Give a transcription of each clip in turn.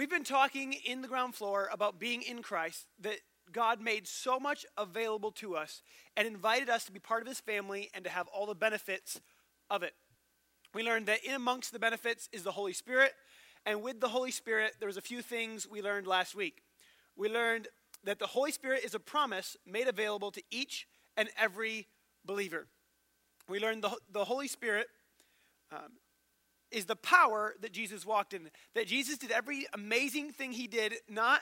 We've been talking in the ground floor about being in Christ, that God made so much available to us and invited us to be part of his family and to have all the benefits of it. We learned that in amongst the benefits is the Holy Spirit, and with the Holy Spirit, there was a few things we learned last week. We learned that the Holy Spirit is a promise made available to each and every believer. We learned the, the Holy Spirit um, is the power that Jesus walked in. That Jesus did every amazing thing he did, not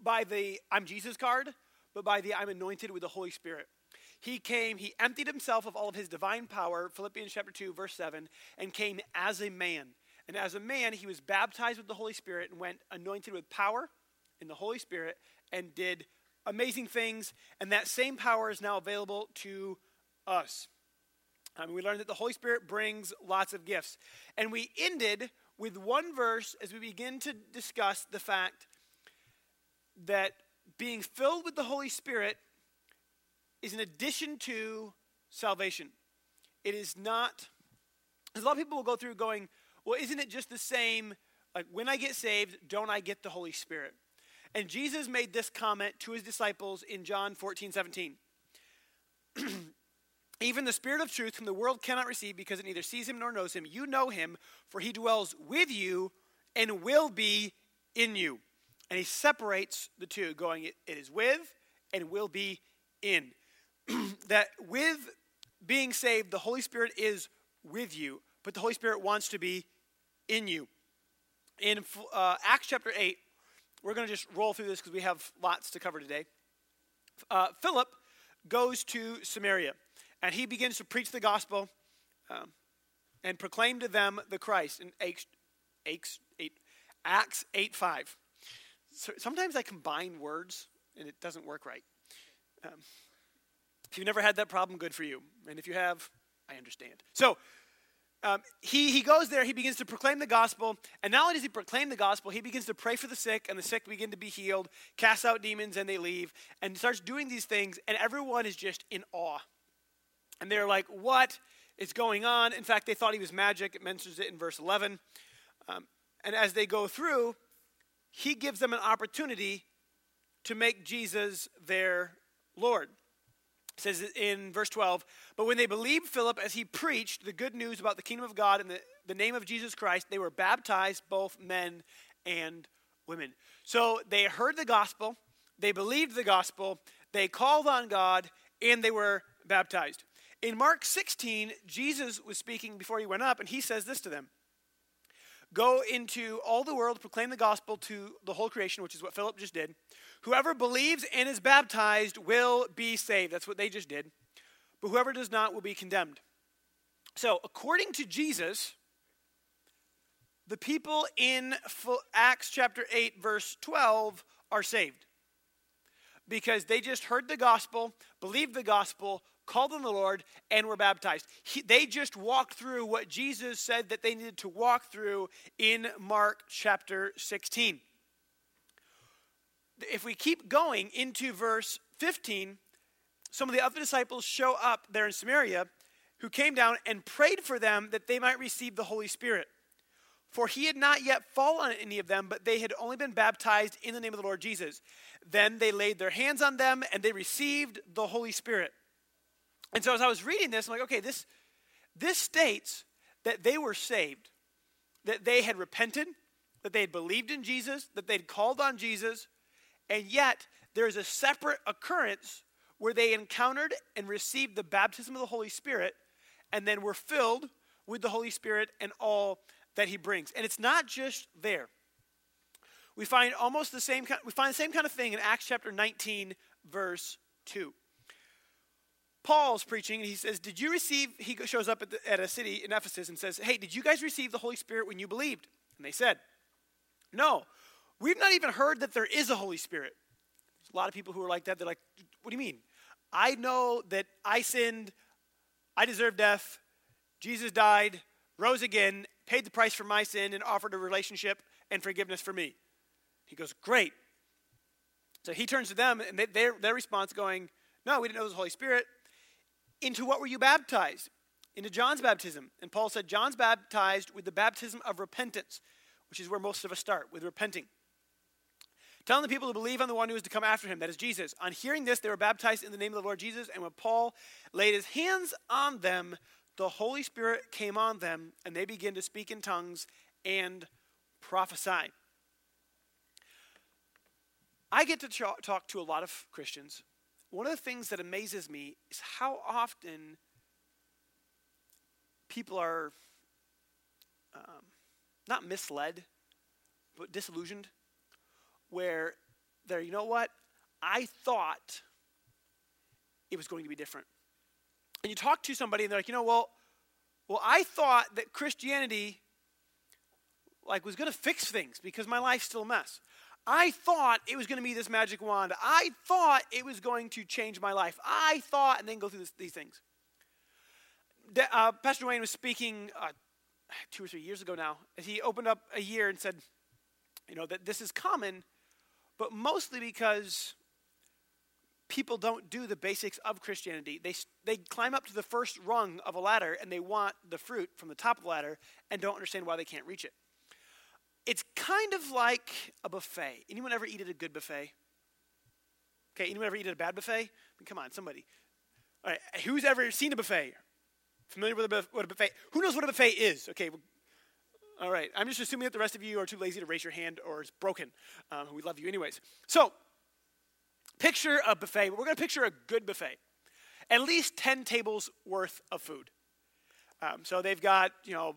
by the I'm Jesus card, but by the I'm anointed with the Holy Spirit. He came, he emptied himself of all of his divine power, Philippians chapter 2, verse 7, and came as a man. And as a man, he was baptized with the Holy Spirit and went anointed with power in the Holy Spirit and did amazing things. And that same power is now available to us. Um, we learned that the Holy Spirit brings lots of gifts. And we ended with one verse as we begin to discuss the fact that being filled with the Holy Spirit is an addition to salvation. It is not, a lot of people will go through going, well, isn't it just the same? Like, when I get saved, don't I get the Holy Spirit? And Jesus made this comment to his disciples in John 14, 17. Even the Spirit of truth, whom the world cannot receive because it neither sees him nor knows him, you know him, for he dwells with you and will be in you. And he separates the two, going, it is with and will be in. that with being saved, the Holy Spirit is with you, but the Holy Spirit wants to be in you. In uh, Acts chapter 8, we're going to just roll through this because we have lots to cover today. Uh, Philip goes to Samaria and he begins to preach the gospel um, and proclaim to them the Christ in Acts, Acts 8, Acts 8 5. So sometimes I combine words and it doesn't work right. Um, if you've never had that problem, good for you. And if you have, I understand. So um, he, he goes there, he begins to proclaim the gospel, and not only does he proclaim the gospel, he begins to pray for the sick, and the sick begin to be healed, cast out demons, and they leave, and starts doing these things, and everyone is just in awe. And they're like, What is going on? In fact, they thought he was magic. It mentions it in verse 11. Um, and as they go through, he gives them an opportunity to make Jesus their Lord. It says in verse 12, but when they believed Philip as he preached the good news about the kingdom of God in the, the name of Jesus Christ, they were baptized, both men and women. So they heard the gospel, they believed the gospel, they called on God, and they were baptized. In Mark 16, Jesus was speaking before he went up, and he says this to them Go into all the world, proclaim the gospel to the whole creation, which is what Philip just did. Whoever believes and is baptized will be saved. That's what they just did. But whoever does not will be condemned. So, according to Jesus, the people in Acts chapter 8, verse 12, are saved because they just heard the gospel, believed the gospel, called on the Lord, and were baptized. He, they just walked through what Jesus said that they needed to walk through in Mark chapter 16. If we keep going into verse 15, some of the other disciples show up there in Samaria who came down and prayed for them that they might receive the Holy Spirit. For he had not yet fallen on any of them, but they had only been baptized in the name of the Lord Jesus. Then they laid their hands on them and they received the Holy Spirit. And so as I was reading this, I'm like, okay, this, this states that they were saved, that they had repented, that they had believed in Jesus, that they'd called on Jesus, and yet there's a separate occurrence where they encountered and received the baptism of the Holy Spirit and then were filled with the Holy Spirit and all that he brings. And it's not just there. We find almost the same kind, we find the same kind of thing in Acts chapter 19 verse 2. Paul's preaching and he says, Did you receive? He shows up at, the, at, a city in Ephesus and says, Hey, did you guys receive the Holy Spirit when you believed? And they said, No. We've not even heard that there is a Holy Spirit. There's a lot of people who are like that. They're like, What do you mean? I know that I sinned, I deserve death, Jesus died, rose again, paid the price for my sin, and offered a relationship and forgiveness for me. He goes, Great. So he turns to them, and they, their, their response going, No, we didn't know it was the Holy Spirit. Into what were you baptized? Into John's baptism. And Paul said, John's baptized with the baptism of repentance, which is where most of us start with repenting. Telling the people to believe on the one who is to come after him, that is Jesus. On hearing this, they were baptized in the name of the Lord Jesus, and when Paul laid his hands on them, the Holy Spirit came on them, and they began to speak in tongues and prophesy. I get to talk to a lot of Christians. One of the things that amazes me is how often people are um, not misled, but disillusioned where they're, you know what? I thought it was going to be different. And you talk to somebody and they're like, you know, well, well, I thought that Christianity like was going to fix things because my life's still a mess. I thought it was going to be this magic wand. I thought it was going to change my life. I thought, and then go through this, these things. Uh, Pastor Wayne was speaking uh, two or three years ago now. He opened up a year and said, you know, that this is common but mostly because people don't do the basics of Christianity. They, they climb up to the first rung of a ladder and they want the fruit from the top of the ladder and don't understand why they can't reach it. It's kind of like a buffet. Anyone ever eat at a good buffet? Okay, anyone ever eat at a bad buffet? I mean, come on, somebody. All right, who's ever seen a buffet? Familiar with a, what a buffet? Who knows what a buffet is? Okay, all right. I'm just assuming that the rest of you are too lazy to raise your hand or it's broken. Um, we love you anyways. So, picture a buffet. We're going to picture a good buffet. At least 10 tables worth of food. Um, so they've got, you know,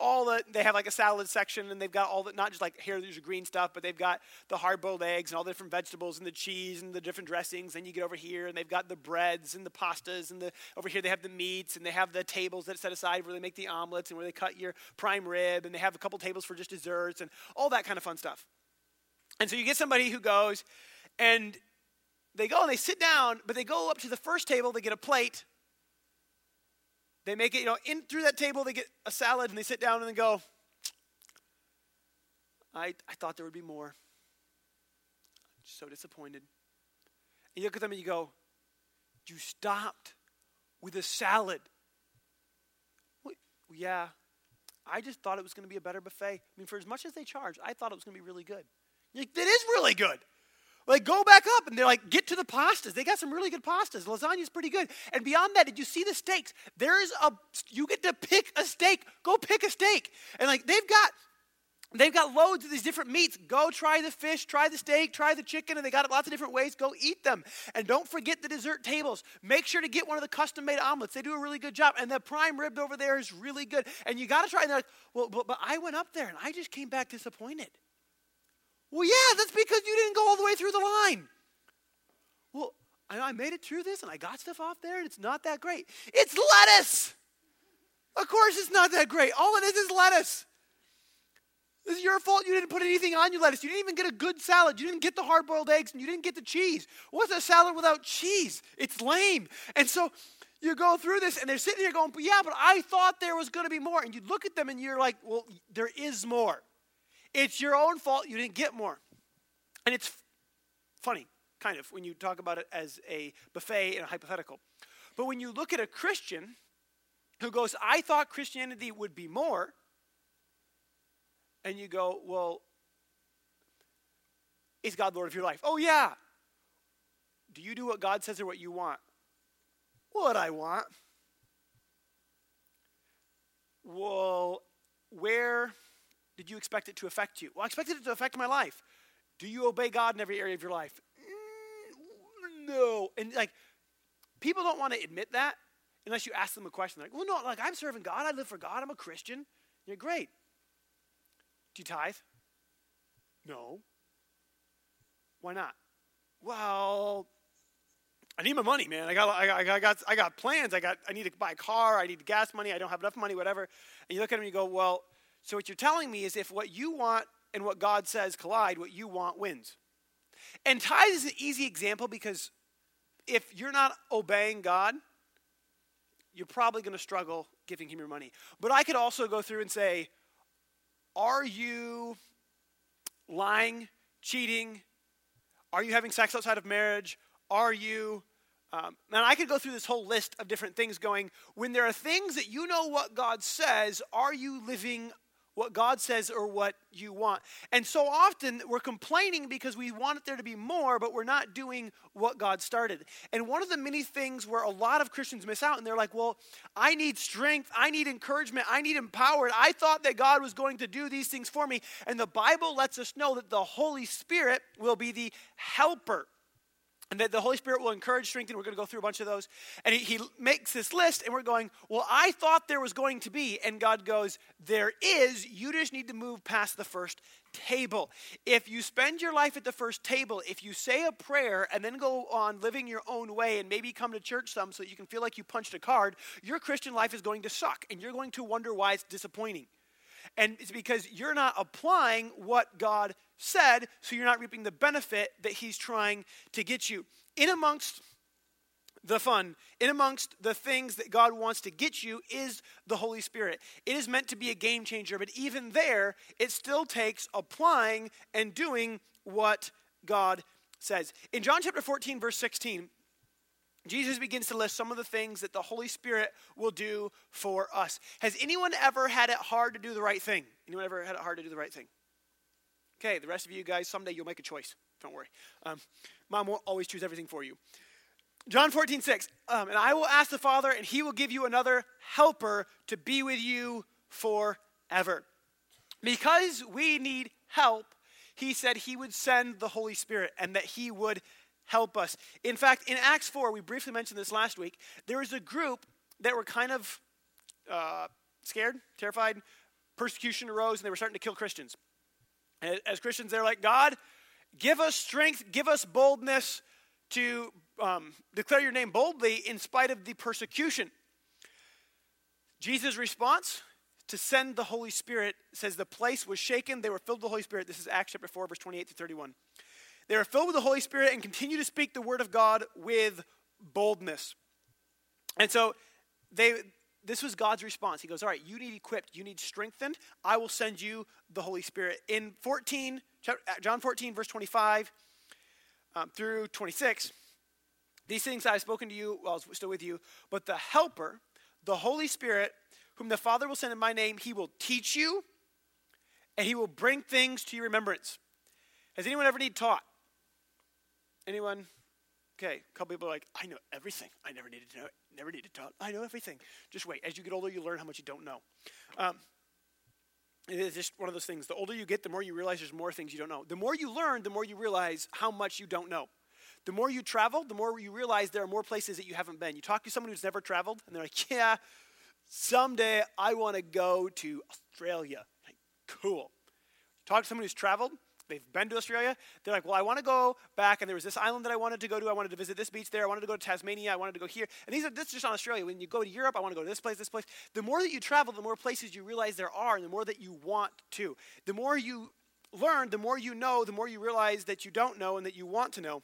all the they have like a salad section and they've got all the not just like here there's your green stuff but they've got the hard boiled eggs and all the different vegetables and the cheese and the different dressings and you get over here and they've got the breads and the pastas and the over here they have the meats and they have the tables that set aside where they make the omelets and where they cut your prime rib and they have a couple tables for just desserts and all that kind of fun stuff. And so you get somebody who goes and they go and they sit down but they go up to the first table they get a plate they make it, you know, in through that table, they get a salad and they sit down and they go, I, I thought there would be more. I'm so disappointed. And you look at them and you go, You stopped with a salad. Well, yeah, I just thought it was going to be a better buffet. I mean, for as much as they charge, I thought it was going to be really good. You're like, that is really good. Like, go back up and they're like, get to the pastas. They got some really good pastas. Lasagna's pretty good. And beyond that, did you see the steaks? There's a, you get to pick a steak. Go pick a steak. And like, they've got, they've got loads of these different meats. Go try the fish, try the steak, try the chicken, and they got it lots of different ways. Go eat them. And don't forget the dessert tables. Make sure to get one of the custom made omelets. They do a really good job. And the prime rib over there is really good. And you got to try. And they're like, well, but, but I went up there and I just came back disappointed. Well, yeah, that's because you didn't go all the way through the line. Well, I made it through this and I got stuff off there and it's not that great. It's lettuce. Of course, it's not that great. All it is is lettuce. This is your fault you didn't put anything on your lettuce. You didn't even get a good salad. You didn't get the hard boiled eggs and you didn't get the cheese. What's a salad without cheese? It's lame. And so you go through this and they're sitting here going, but yeah, but I thought there was going to be more. And you look at them and you're like, well, there is more. It's your own fault you didn't get more. And it's funny, kind of, when you talk about it as a buffet and a hypothetical. But when you look at a Christian who goes, I thought Christianity would be more, and you go, well, is God Lord of your life? Oh, yeah. Do you do what God says or what you want? What I want. Well, where did you expect it to affect you? Well, I expected it to affect my life. Do you obey God in every area of your life? Mm, no. And like, people don't want to admit that unless you ask them a question. They're like, well, no, like I'm serving God. I live for God. I'm a Christian. You're great. Do you tithe? No. Why not? Well, I need my money, man. I got, I got, I got, I got plans. I got, I need to buy a car. I need gas money. I don't have enough money, whatever. And you look at them and you go, well, so, what you're telling me is if what you want and what God says collide, what you want wins. And tithe is an easy example because if you're not obeying God, you're probably going to struggle giving Him your money. But I could also go through and say, Are you lying, cheating? Are you having sex outside of marriage? Are you. Um, and I could go through this whole list of different things going, when there are things that you know what God says, are you living what God says or what you want. And so often we're complaining because we want there to be more, but we're not doing what God started. And one of the many things where a lot of Christians miss out, and they're like, well, I need strength, I need encouragement, I need empowered. I thought that God was going to do these things for me. And the Bible lets us know that the Holy Spirit will be the helper and that the Holy Spirit will encourage, strengthen. We're going to go through a bunch of those. And he, he, makes this list, and we're going, Well, I thought there was going to be. And God goes, There is. You just need to move past the first table. If you spend your life at the first table, if you say a prayer and then go on living your own way and maybe come to church some so you can feel like you punched a card, your Christian life is going to suck, and you're going to wonder why it's disappointing. And it's because you're not applying what God said, so you're not reaping the benefit that He's trying to get you. In amongst the fun, in amongst the things that God wants to get you, is the Holy Spirit. It is meant to be a game changer, but even there, it still takes applying and doing what God says. In John chapter 14, verse 16, Jesus begins to list some of the things that the Holy Spirit will do for us. Has anyone ever had it hard to do the right thing? Anyone ever had it hard to do the right thing? Okay, the rest of you guys, someday you'll make a choice. Don't worry. Um, Mom won't always choose everything for you. John 14, 6. Um, and I will ask the Father, and he will give you another helper to be with you forever. Because we need help, he said he would send the Holy Spirit and that he would help us. In fact, in Acts 4, we briefly mentioned this last week, there was a group that were kind of uh, scared, terrified. Persecution arose, and they were starting to kill Christians. And as Christians, they're like, God, give us strength, give us boldness to um, declare your name boldly in spite of the persecution. Jesus' response to send the Holy Spirit says the place was shaken, they were filled with the Holy Spirit. This is Acts chapter 4, verse 28 to 31. They are filled with the Holy Spirit and continue to speak the word of God with boldness. And so they this was God's response. He goes, All right, you need equipped, you need strengthened. I will send you the Holy Spirit. In 14, John 14, verse 25 um, through 26, these things I have spoken to you while I was still with you, but the Helper, the Holy Spirit, whom the Father will send in my name, he will teach you and he will bring things to your remembrance. Has anyone ever need taught? Anyone? Okay, a couple people are like, I know everything. I never needed to know it. Never needed to talk. I know everything. Just wait. As you get older, you learn how much you don't know. Um, it is just one of those things. The older you get, the more you realize there's more things you don't know. The more you learn, the more you realize how much you don't know. The more you travel, the more you realize there are more places that you haven't been. You talk to someone who's never traveled, and they're like, Yeah, someday I want to go to Australia. Like, cool. Talk to someone who's traveled, they've been to Australia. They're like, well, I want to go back, and there was this island that I wanted to go to. I wanted to visit this beach there. I wanted to go to Tasmania. I wanted to go here. And these are this is just on Australia. When you go to Europe, I want to go to this place, this place. The more that you travel, the more places you realize there are, and the more that you want to. The more you learn, the more you know, the more you realize that you don't know and that you want to know.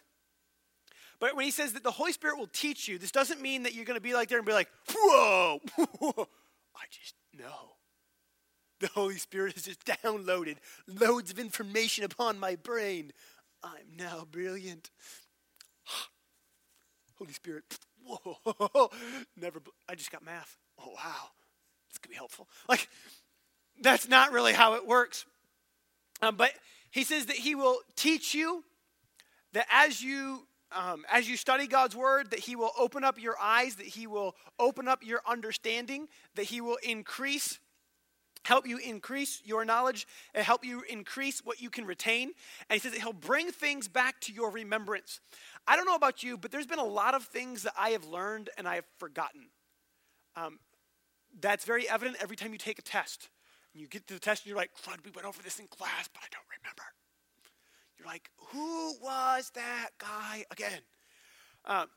But when he says that the Holy Spirit will teach you, this doesn't mean that you're going to be like there and be like, whoa, I just know the Holy Spirit has just downloaded loads of information upon my brain. I'm now brilliant. Holy Spirit, whoa, never, I just got math. Oh, wow, this could be helpful. Like, that's not really how it works. Um, but he says that he will teach you that as you um, as you study God's word, that He will open up your eyes, that He will open up your understanding, that He will increase help you increase your knowledge and help you increase what you can retain. And he says that he'll bring things back to your remembrance. I don't know about you, but there's been a lot of things that I have learned and I have forgotten. Um, that's very evident every time you take a test. And you get to the test and you're like, Crud, we went over this in class, but I don't remember. You're like, who was that guy again? Um,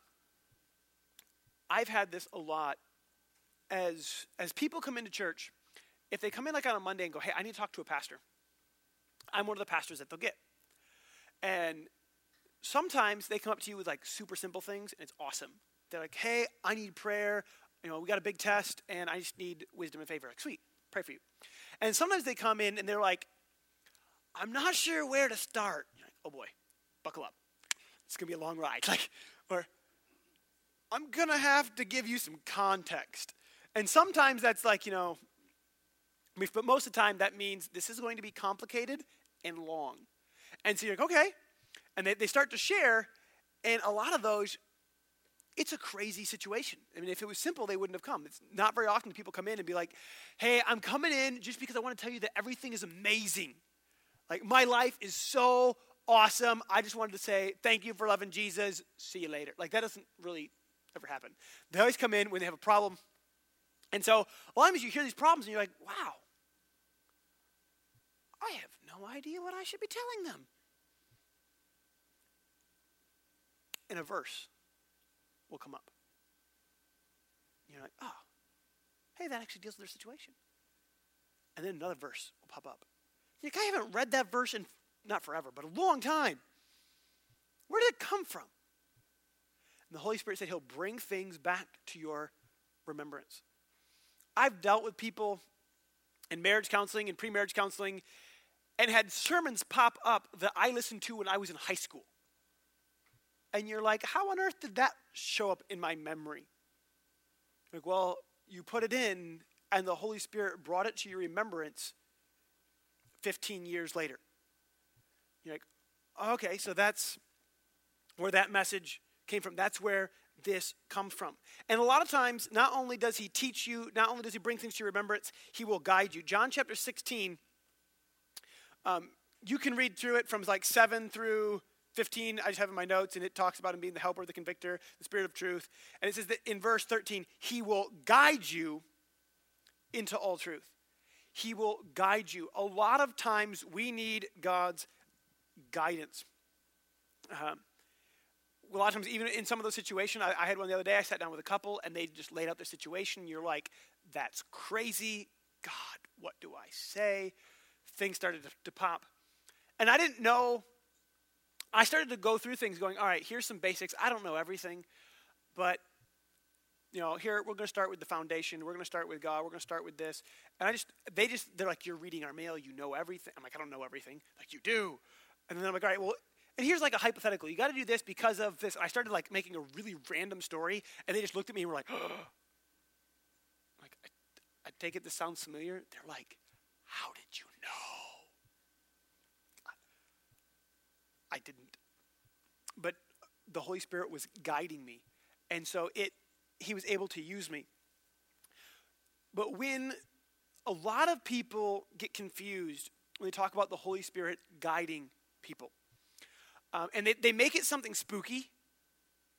I've had this a lot as as people come into church if they come in like on a Monday and go, hey, I need to talk to a pastor, I'm one of the pastors that they'll get. And sometimes they come up to you with like super simple things and it's awesome. They're like, hey, I need prayer. You know, we got a big test and I just need wisdom and favor. Like, sweet, pray for you. And sometimes they come in and they're like, I'm not sure where to start. Like, oh boy, buckle up. It's to be a long ride. Like, or I'm to have to give you some context. And sometimes that's like, you know, But most of the time, that means this is going to be complicated and long. And so you're like, okay. And they, they start to share, and a lot of those, it's a crazy situation. I mean, if it was simple, they wouldn't have come. It's not very often people come in and be like, hey, I'm coming in just because I want to tell you that everything is amazing. Like, my life is so awesome. I just wanted to say thank you for loving Jesus. See you later. Like, that doesn't really ever happen. They always come in when they have a problem. And so, a lot of times you hear these problems and you're like, wow, I have no idea what I should be telling them. And a verse will come up. You're like, oh, hey, that actually deals with their situation. And then another verse will pop up. You're like, I haven't read that verse in not forever, but a long time. Where did it come from? And the Holy Spirit said He'll bring things back to your remembrance. I've dealt with people in marriage counseling and pre marriage counseling and had sermons pop up that I listened to when I was in high school. And you're like, how on earth did that show up in my memory? Like, well, you put it in, and the Holy Spirit brought it to your remembrance 15 years later. You're like, okay, so that's where that message came from. That's where this comes from. And a lot of times, not only does he teach you, not only does he bring things to your remembrance, he will guide you. John chapter 16, um, you can read through it from like 7 through 15. I just have in my notes, and it talks about him being the helper, the convictor, the spirit of truth. And it says that in verse 13, he will guide you into all truth. He will guide you. A lot of times we need God's guidance. Um, a lot of times, even in some of those situations, I, I, had one the other day. I sat down with a couple, and they just laid out their situation. You're like, "That's crazy, God. What do I say?" Things started to, to pop, and I didn't know. I started to go through things, going, "All right, here's some basics. I don't know everything, but you know, here we're going to start with the foundation. We're going to start with God. We're going to start with this." And I just, they just, they're like, "You're reading our mail. You know everything." I'm like, "I don't know everything." Like you do. And then I'm like, all right, well, and here's like a hypothetical. You got to do this because of this. I started like making a really random story, and they just looked at me and were like, like, I, I take it this sounds familiar. They're like, how did you know? I, didn't. But the Holy Spirit was guiding me, and so it, He was able to use me. But when a lot of people get confused when they talk about the Holy Spirit guiding people. Um, and they, they make it something spooky,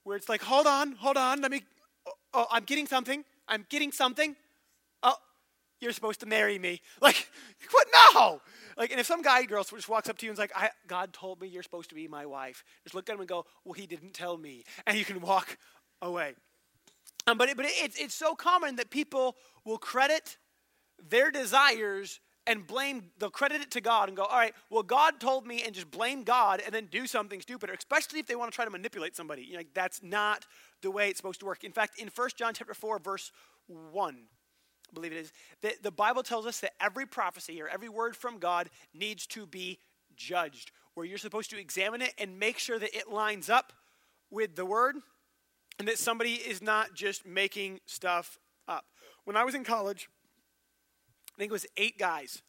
where it's like, hold on, hold on, let me, oh, oh, I'm getting something, I'm getting something. Oh, you're supposed to marry me. Like, what? No! Like, and if some guy girl just walks up to you and is like, I God told me you're supposed to be my wife, just look at him and go, well, he didn't tell me. And you can walk away. Um, but it, but it, it's, it's so common that people will credit their desires and blame, they'll credit it to God and go, all right, well, God told me, and just blame God and then do something stupid, especially if they want to try to manipulate somebody. You know, like, that's not the way it's supposed to work. In fact, in 1 John chapter 4, verse 1, I believe it is, that the Bible tells us that every prophecy or every word from God needs to be judged, where you're supposed to examine it and make sure that it lines up with the word and that somebody is not just making stuff up. When I was in college, I think it was eight guys,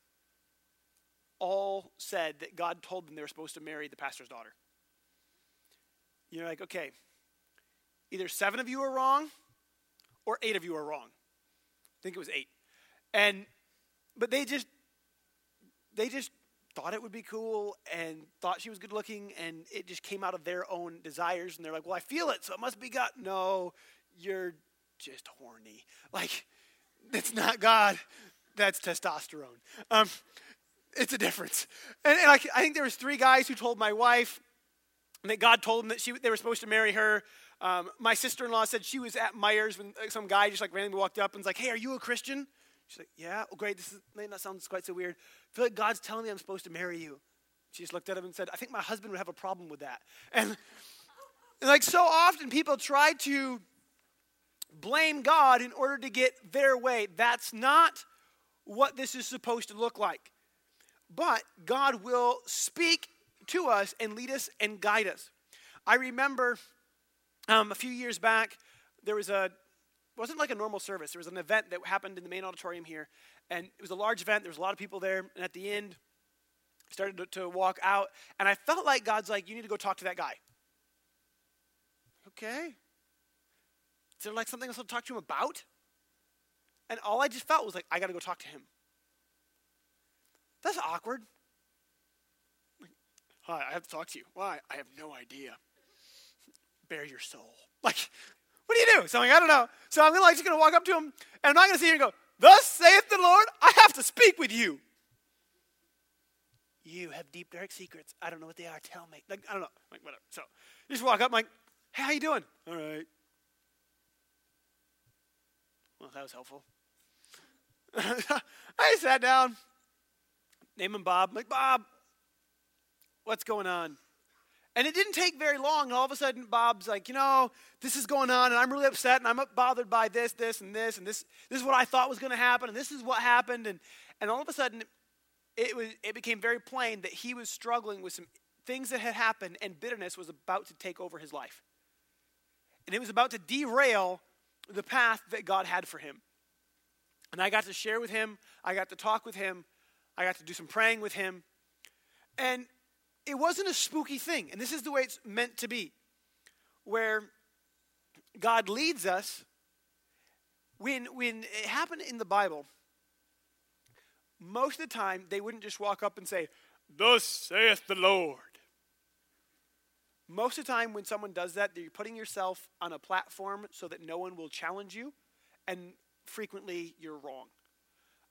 all said that God told them they were supposed to marry the pastor's daughter. You're like, okay, either seven of you are wrong or eight of you are wrong. I think it was eight. And, but they just, they just thought it would be cool and thought she was good looking and it just came out of their own desires and they're like well i feel it so it must be god no you're just horny like it's not god that's testosterone. Um, it's a difference. And, and I, I, think there was three guys who told my wife that God told them that she, they were supposed to marry her. Um, my sister-in-law said she was at Myers when some guy just like randomly walked up and was like, "Hey, are you a Christian?" She's like, "Yeah." Oh, great. This is, may not sound quite so weird. I feel like God's telling me I'm supposed to marry you. She just looked at him and said, "I think my husband would have a problem with that." And, and like so often, people try to blame God in order to get their way. That's not what this is supposed to look like. But God will speak to us and lead us and guide us. I remember um, a few years back, there was a, wasn't like a normal service. There was an event that happened in the main auditorium here, and it was a large event. There was a lot of people there, and at the end, started to, to walk out, and I felt like God's like, "You need to go talk to that guy." Okay. Is there like something else to talk to him about? And all I just felt was like, I got to go talk to him. That's awkward. Hi, I have to talk to you. Why? I have no idea. Bare your soul. Like, what do you do? So I'm like, I don't know. So I'm like, just going to walk up to him, and I'm not going to sit here and go, Thus saith the Lord, I have to speak with you. You have deep, dark secrets. I don't know what they are. Tell me. Like, I don't know. Like, whatever. So you just walk up, I'm like, hey, how you doing? All right. Well, that was helpful. I sat down, name him Bob. I'm like, Bob, what's going on? And it didn't take very long. And all of a sudden, Bob's like, you know, this is going on, and I'm really upset, and I'm bothered by this, this, and this, and this. This is what I thought was going to happen, and this is what happened. And, and all of a sudden, it, was, it became very plain that he was struggling with some things that had happened, and bitterness was about to take over his life. And it was about to derail the path that God had for him. And I got to share with him, I got to talk with him, I got to do some praying with him. And it wasn't a spooky thing. And this is the way it's meant to be, where God leads us. When, when it happened in the Bible, most of the time they wouldn't just walk up and say, Thus saith the Lord. Most of the time, when someone does that, you're putting yourself on a platform so that no one will challenge you, and frequently you're wrong.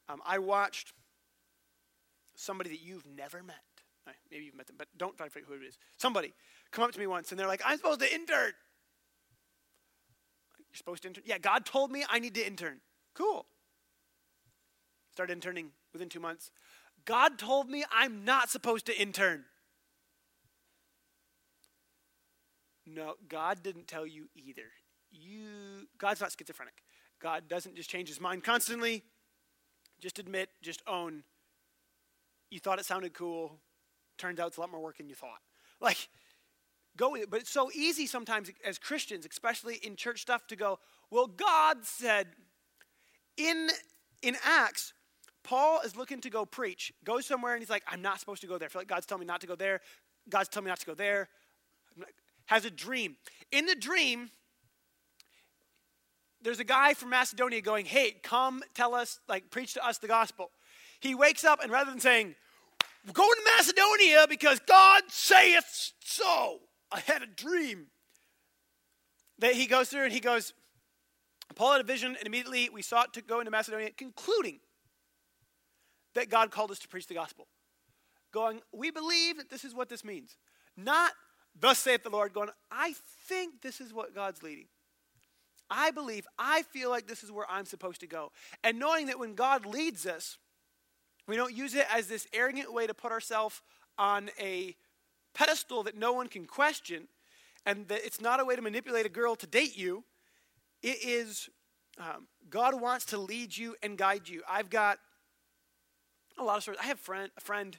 Um, I watched somebody that you've never met maybe you've met them, but don't try to figure who it is. Somebody come up to me once and they're like, I'm supposed to intern. You're supposed to intern? Yeah, God told me I need to intern. Cool. Start interning within two months. God told me I'm not supposed to intern. No, God didn't tell you either. You God's not schizophrenic. God doesn't just change his mind constantly. Just admit, just own. You thought it sounded cool. Turns out it's a lot more work than you thought. Like, go with it. But it's so easy sometimes as Christians, especially in church stuff, to go, well, God said in, in Acts, Paul is looking to go preach, goes somewhere, and he's like, I'm not supposed to go there. I feel like God's telling me not to go there. God's telling me not to go there. Has a dream. In the dream, there's a guy from Macedonia going, Hey, come tell us, like, preach to us the gospel. He wakes up, and rather than saying, going to Macedonia because God saith so. I had a dream. That he goes through and he goes, Paul had a vision, and immediately we sought to go into Macedonia, concluding that God called us to preach the gospel. Going, we believe that this is what this means. Not, thus saith the Lord, going, I think this is what God's leading. I believe, I feel like this is where I'm supposed to go. And knowing that when God leads us, we don't use it as this arrogant way to put ourselves on a pedestal that no one can question, and that it's not a way to manipulate a girl to date you. It is um, God wants to lead you and guide you. I've got a lot of stories. I have friend, a friend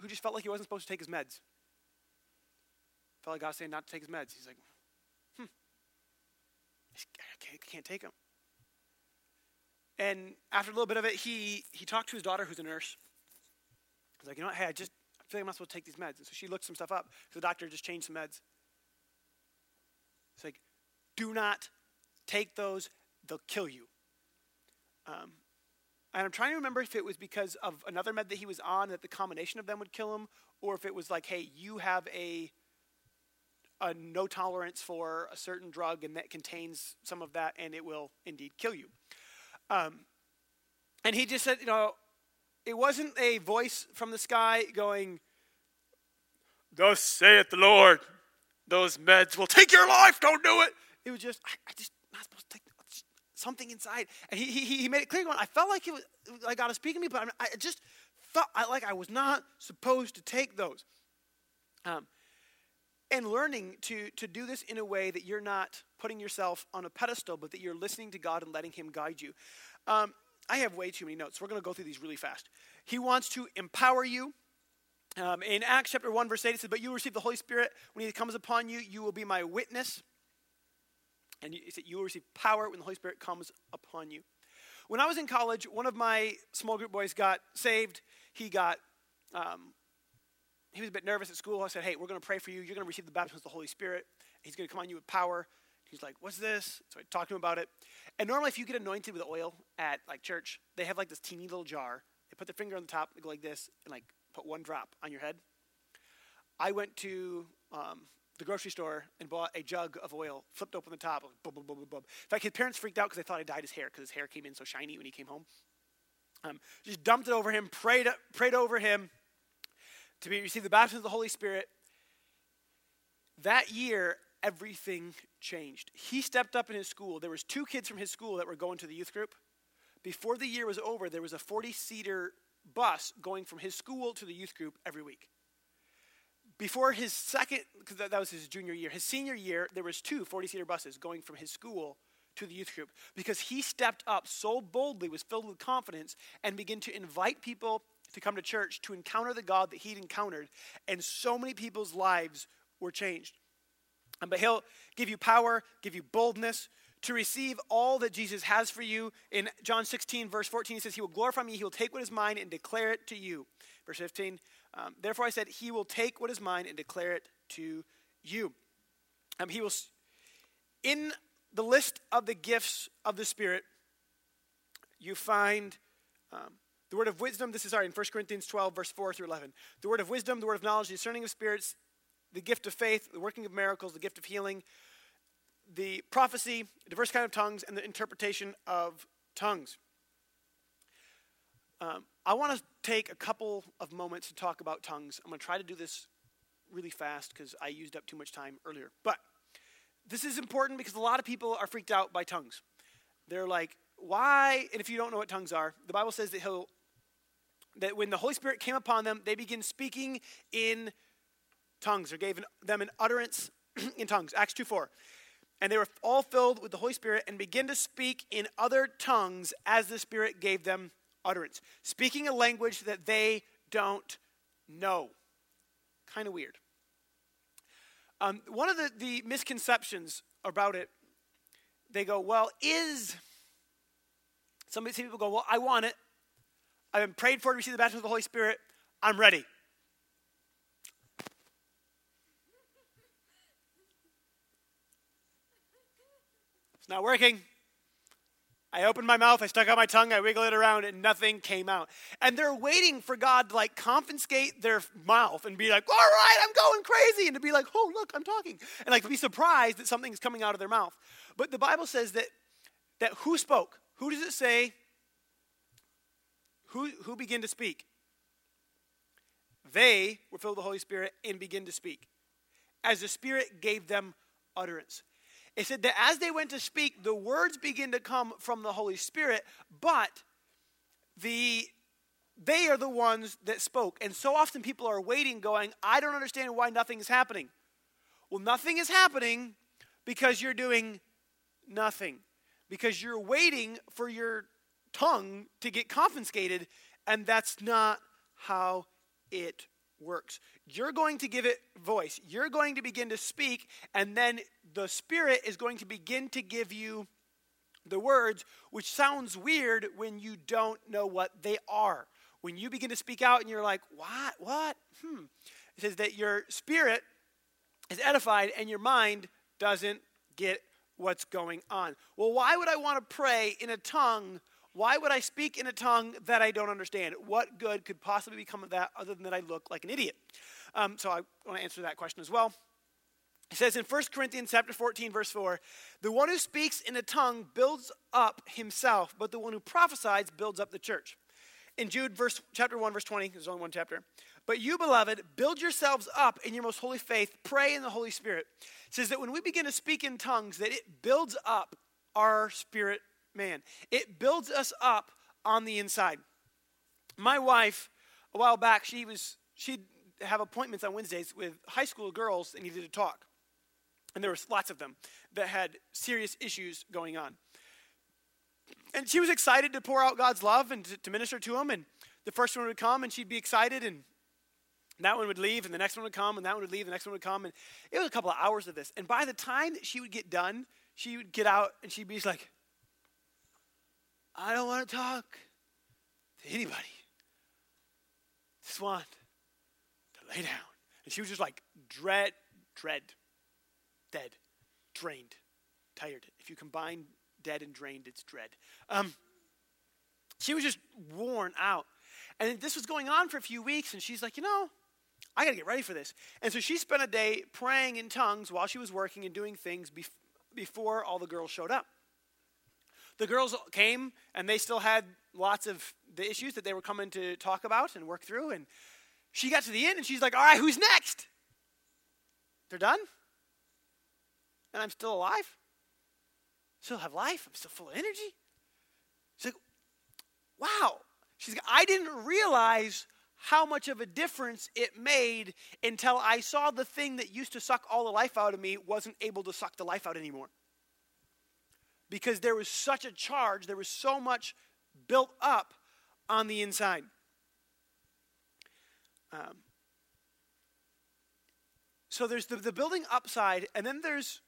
who just felt like he wasn't supposed to take his meds. Felt like God saying not to take his meds. He's like, hmm, I can't take them. And after a little bit of it, he, he talked to his daughter, who's a nurse. He's like, you know what? Hey, I just I feel like I'm not supposed to take these meds. And so she looked some stuff up. So The doctor just changed some meds. It's like, do not take those. They'll kill you. Um, and I'm trying to remember if it was because of another med that he was on that the combination of them would kill him, or if it was like, hey, you have a a no tolerance for a certain drug and that contains some of that and it will indeed kill you. Um, and he just said, you know, it wasn't a voice from the sky going, Thus saith the Lord, those meds will take your life, don't do it. It was just, I, I just not supposed to take something inside. And he, he, he made it clear, going, I felt like it was like God was speaking to me, but I, I just felt like I was not supposed to take those. Um, and learning to, to do this in a way that you're not putting yourself on a pedestal, but that you're listening to God and letting Him guide you. Um, I have way too many notes. We're going to go through these really fast. He wants to empower you. Um, in Acts chapter 1, verse 8, it says, But you receive the Holy Spirit when He comes upon you. You will be my witness. And you, you will receive power when the Holy Spirit comes upon you. When I was in college, one of my small group boys got saved. He got, um, he was a bit nervous at school. I said, hey, we're going to pray for you. You're going to receive the baptism of the Holy Spirit. He's going to come on you with power. He's like, what's this? So I talked to him about it. And normally, if you get anointed with oil at like church, they have like this teeny little jar. They put their finger on the top, they go like this, and like put one drop on your head. I went to um, the grocery store and bought a jug of oil, flipped open the top, boom. In fact, his parents freaked out because they thought I dyed his hair because his hair came in so shiny when he came home. Um, just dumped it over him, prayed, prayed over him to be, receive the baptism of the Holy Spirit. That year, everything changed. He stepped up in his school. There was two kids from his school that were going to the youth group. Before the year was over, there was a 40-seater bus going from his school to the youth group every week before his second because that, was his junior year his senior year there was two 40-seater buses going from his school to the youth group because he stepped up so boldly was filled with confidence and began to invite people to come to church to encounter the god that he'd encountered and so many people's lives were changed. But he'll give you power give you boldness to receive all that jesus has for you. In john 16 verse 14 he says he will glorify me he will take what is mine and declare it to you. Verse 15 um, Therefore, I said, He will take what is mine and declare it to you. Um, he will, in the list of the gifts of the Spirit, you find um, the word of wisdom. This is sorry in 1 Corinthians 12, verse 4 through 11. The word of wisdom, the word of knowledge, the discerning of spirits, the gift of faith, the working of miracles, the gift of healing, the prophecy, diverse kind of tongues, and the interpretation of tongues. Um, I want to take a couple of moments to talk about tongues. I'm going to try to do this really fast because I used up too much time earlier. But this is important because a lot of people are freaked out by tongues. They're like, why? And if you don't know what tongues are, the Bible says that he'll that when the Holy Spirit came upon them, they begin speaking in tongues or gave them an utterance in tongues. Acts 2 4. And they were all filled with the Holy Spirit and began to speak in other tongues as the Spirit gave them utterance, speaking a language that they don't know. Kind of weird. Um, one of the, the misconceptions about it, they go, well, is. Some people go, well, I want it. I've been prayed for to receive the baptism of the Holy Spirit. I'm ready. It's not working. I opened my mouth, I stuck out my tongue, I wiggled it around, and nothing came out. And they're waiting for God to like confiscate their mouth and be like, all right, I'm going crazy. And to be like, oh, look, I'm talking. And like to be surprised that something's coming out of their mouth. But the Bible says that, that who spoke? Who does it say? Who, who began to speak? They were filled with the Holy Spirit and began to speak as the Spirit gave them utterance. It said that as they went to speak, the words begin to come from the Holy Spirit, but the they are the ones that spoke. And so often people are waiting, going, I don't understand why nothing is happening. Well, nothing is happening because you're doing nothing. Because you're waiting for your tongue to get confiscated, and that's not how it works. You're going to give it voice. You're going to begin to speak, and then the Spirit is going to begin to give you the words, which sounds weird when you don't know what they are. When you begin to speak out and you're like, what? What? Hmm. It says that your spirit is edified and your mind doesn't get what's going on. Well, why would I want to pray in a tongue why would I speak in a tongue that I don't understand? What good could possibly become of that other than that I look like an idiot? Um, so I want to answer that question as well. It says in 1 Corinthians chapter 14, verse 4, the one who speaks in a tongue builds up himself, but the one who prophesies builds up the church. In Jude verse chapter 1, verse 20, there's only one chapter. But you, beloved, build yourselves up in your most holy faith, pray in the Holy Spirit. It says that when we begin to speak in tongues, that it builds up our spirit man. It builds us up on the inside. My wife, a while back, she was she'd have appointments on Wednesdays with high school girls that needed to talk. And there was lots of them that had serious issues going on. And she was excited to pour out God's love and to, to minister to them. And the first one would come and she'd be excited and that one would leave and the next one would come and that one would leave, the next one would come. And it was a couple of hours of this. And by the time that she would get done, she would get out and she'd be like, I don't want to talk to anybody. Just want to lay down. And she was just like dread, dread, dead, drained, tired. If you combine dead and drained, it's dread. Um, she was just worn out. And this was going on for a few weeks, and she's like, you know, I got to get ready for this. And so she spent a day praying in tongues while she was working and doing things bef- before all the girls showed up. The girls came, and they still had lots of the issues that they were coming to talk about and work through. And she got to the end, and she's like, all right, who's next? They're done? And I'm still alive? Still have life? I'm still full of energy? She's like, wow. She's like, I didn't realize how much of a difference it made until I saw the thing that used to suck all the life out of me wasn't able to suck the life out anymore. Because there was such a charge, there was so much built up on the inside. Um, so there's the, the building upside, and then there's,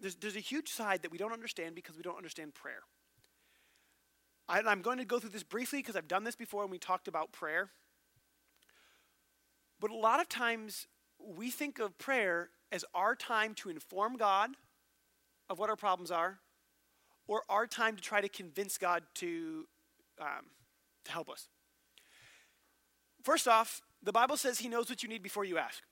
there's, there's a huge side that we don't understand because we don't understand prayer. I, I'm going to go through this briefly because I've done this before and we talked about prayer. But a lot of times we think of prayer as our time to inform God of what our problems are, or our time to try to convince God to, um, to help us. First off, the Bible says He knows what you need before you ask.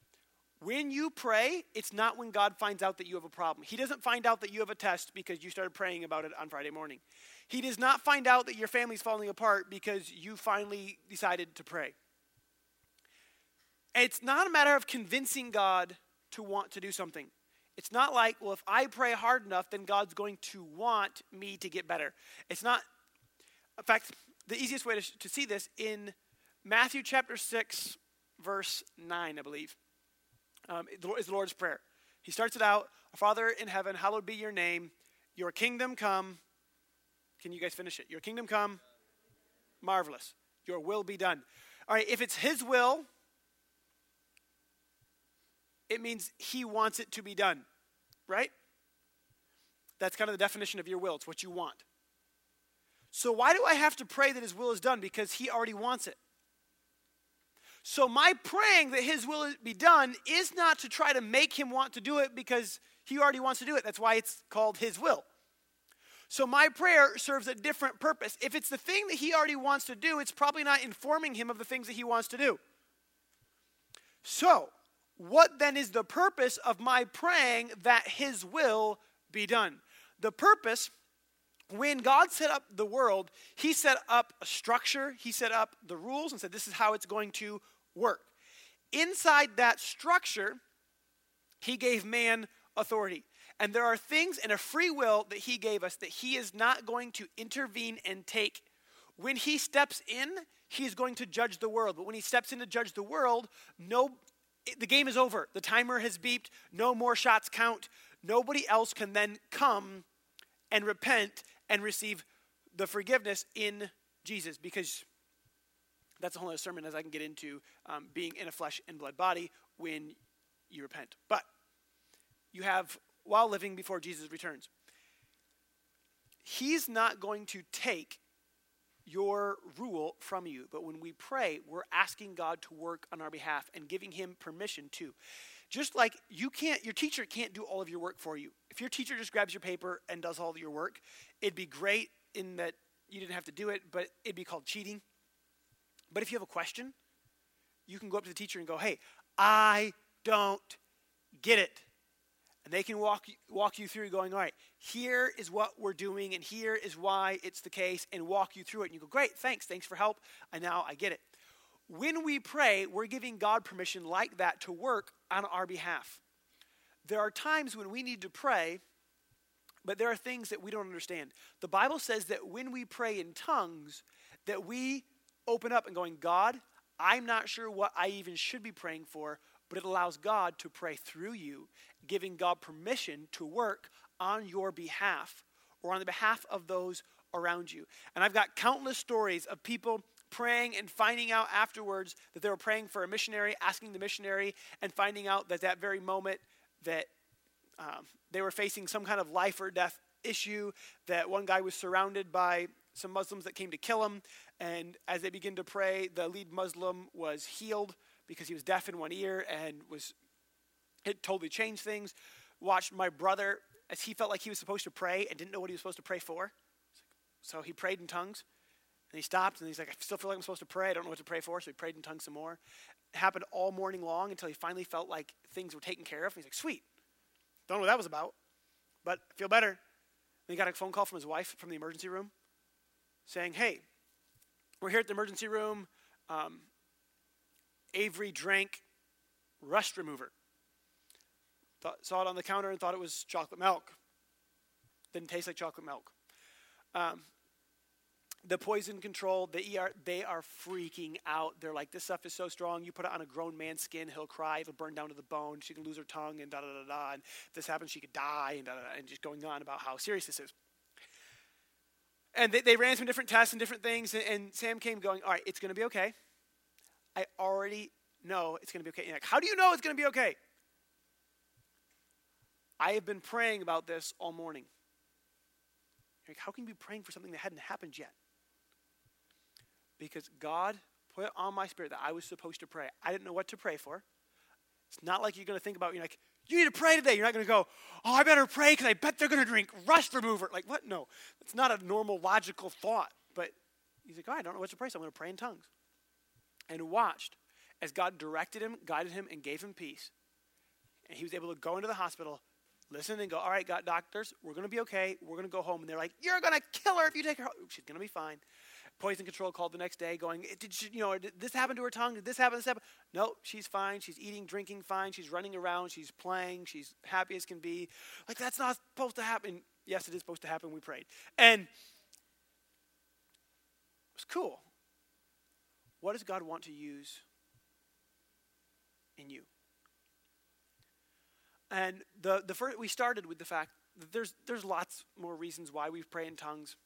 When you pray, it's not when God finds out that you have a problem. He doesn't find out that you have a test because you started praying about it on Friday morning. He does not find out that your family's falling apart because you finally decided to pray. It's not a matter of convincing God to want to do something. It's not like, well, if I pray hard enough, then God's going to want me to get better. It's not, in fact, the easiest way to, to see this in Matthew chapter 6, verse 9, I believe, um, is the Lord's Prayer. He starts it out Father in heaven, hallowed be your name, your kingdom come. Can you guys finish it? Your kingdom come. Marvelous. Your will be done. All right, if it's His will, it means he wants it to be done, right? That's kind of the definition of your will. It's what you want. So, why do I have to pray that his will is done? Because he already wants it. So, my praying that his will be done is not to try to make him want to do it because he already wants to do it. That's why it's called his will. So, my prayer serves a different purpose. If it's the thing that he already wants to do, it's probably not informing him of the things that he wants to do. So, what then is the purpose of my praying that His will be done? The purpose, when God set up the world, He set up a structure, He set up the rules, and said, This is how it's going to work. Inside that structure, He gave man authority. And there are things in a free will that He gave us that He is not going to intervene and take. When He steps in, He is going to judge the world. But when He steps in to judge the world, no the game is over. The timer has beeped. No more shots count. Nobody else can then come and repent and receive the forgiveness in Jesus because that's a whole other sermon as I can get into um, being in a flesh and blood body when you repent. But you have while living before Jesus returns. He's not going to take your rule from you. But when we pray, we're asking God to work on our behalf and giving Him permission to. Just like you can't, your teacher can't do all of your work for you. If your teacher just grabs your paper and does all your work, it'd be great in that you didn't have to do it, but it'd be called cheating. But if you have a question, you can go up to the teacher and go, hey, I don't get it and they can walk walk you through going all right here is what we're doing and here is why it's the case and walk you through it. And you go great thanks thanks for help. And now i get it. When we pray we're giving god permission like that to work on our behalf. There are times when we need to pray but there are things that we don't understand. The bible says that when we pray in tongues that we open up and going god i'm not sure what i even should be praying for but it allows god to pray through you giving God permission to work on your behalf or on the behalf of those around you. And I've got countless stories of people praying and finding out afterwards that they were praying for a missionary, asking the missionary, and finding out that that very moment that um, they were facing some kind of life or death issue. That one guy was surrounded by some Muslims that came to kill him. And as they began to pray, the lead Muslim was healed because he was deaf in one ear and was it totally changed things. Watched my brother as he felt like he was supposed to pray and didn't know what he was supposed to pray for. So he prayed in tongues. And he stopped and he's like, I still feel like I'm supposed to pray. I don't know what to pray for. So he prayed in tongues some more. It happened all morning long until he finally felt like things were taken care of. And he's like, sweet. Don't know what that was about, but I feel better. Then he got a phone call from his wife from the emergency room saying, hey, we're here at the emergency room. Um, Avery drank rust remover. Thought, saw it on the counter and thought it was chocolate milk. Didn't taste like chocolate milk. Um, the poison control, the ER, they are freaking out. They're like, this stuff is so strong. You put it on a grown man's skin, he'll cry, it'll burn down to the bone. She can lose her tongue, and da da da da. And if this happens, she could die, and da da, da and just going on about how serious this is. And they, they ran some different tests and different things, and, and Sam came going, all right, it's going to be okay. I already know it's going to be okay. Like, how do you know it's going to be okay? I have been praying about this all morning. Like, how can you be praying for something that hadn't happened yet? Because God put on my spirit that I was supposed to pray. I didn't know what to pray for. It's not like you're going to think about, you're like, you need to pray today. You're not going to go, oh, I better pray because I bet they're going to drink rust remover. Like, what? No. It's not a normal logical thought. But he's like, oh, I don't know what to pray, so I'm going to pray in tongues. And watched as God directed him, guided him, and gave him peace. And he was able to go into the hospital, listen, and go, all right, got doctors, we're going to be okay. We're going to go home. And they're like, you're going to kill her if you take her home. She's going to be fine. Poison control called the next day, going, did she, you know, this happen to her tongue? Did this happen? This happen? No, she's fine. She's eating, drinking fine. She's running around. She's playing. She's happy as can be. Like that's not supposed to happen. Yes, it is supposed to happen. We prayed, and it was cool. What does God want to use in you? And the the first we started with the fact that there's there's lots more reasons why we pray in tongues,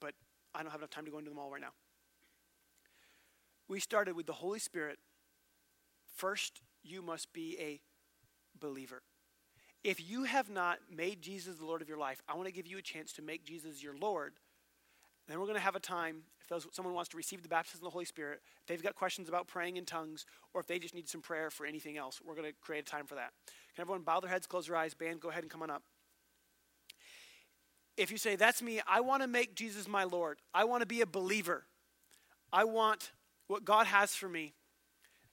but I don't have enough time to go into them all right now. We started with the Holy Spirit. First, you must be a believer. If you have not made Jesus the Lord of your life, I want to give you a chance to make Jesus your Lord. then we're going to have a time, if those, someone wants to receive the baptism of the Holy Spirit, if they've got questions about praying in tongues, or if they just need some prayer for anything else, we're going to create a time for that. Can everyone bow their heads, close their eyes? Band, go ahead and come on up if you say, That's me, I want to make Jesus my Lord, I want to be a believer, I want what God has for me,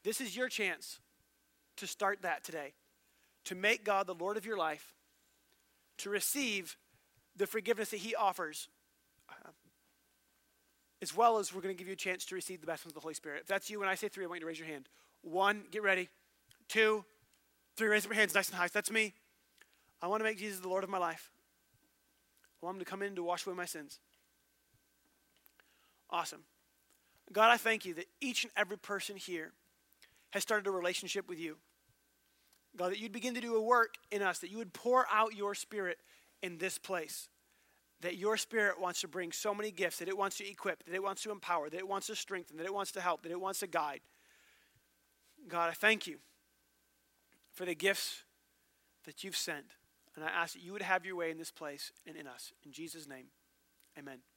this is your chance to start that today. To make God the Lord of your life, to receive the forgiveness that He offers, uh, as well as we're going to give you a chance to receive the baptism of the Holy Spirit. If that's you, when I say three, I want you to raise your hand. One, get ready. Two, three, raise your hands nice and high. That's me. I want to make Jesus the Lord of my life. I want him to come in to wash away my sins. Awesome. God, I thank you that each and every person here has started a relationship with you. God, that you'd begin to do a work in us, that you would pour out your spirit in this place. That your spirit wants to bring so many gifts, that it wants to equip, that it wants to empower, that it wants to strengthen, that it wants to help, that it wants to guide. God, I thank you for the gifts that you've sent. And I ask that you would have your way in this place and in us. In Jesus' name, amen.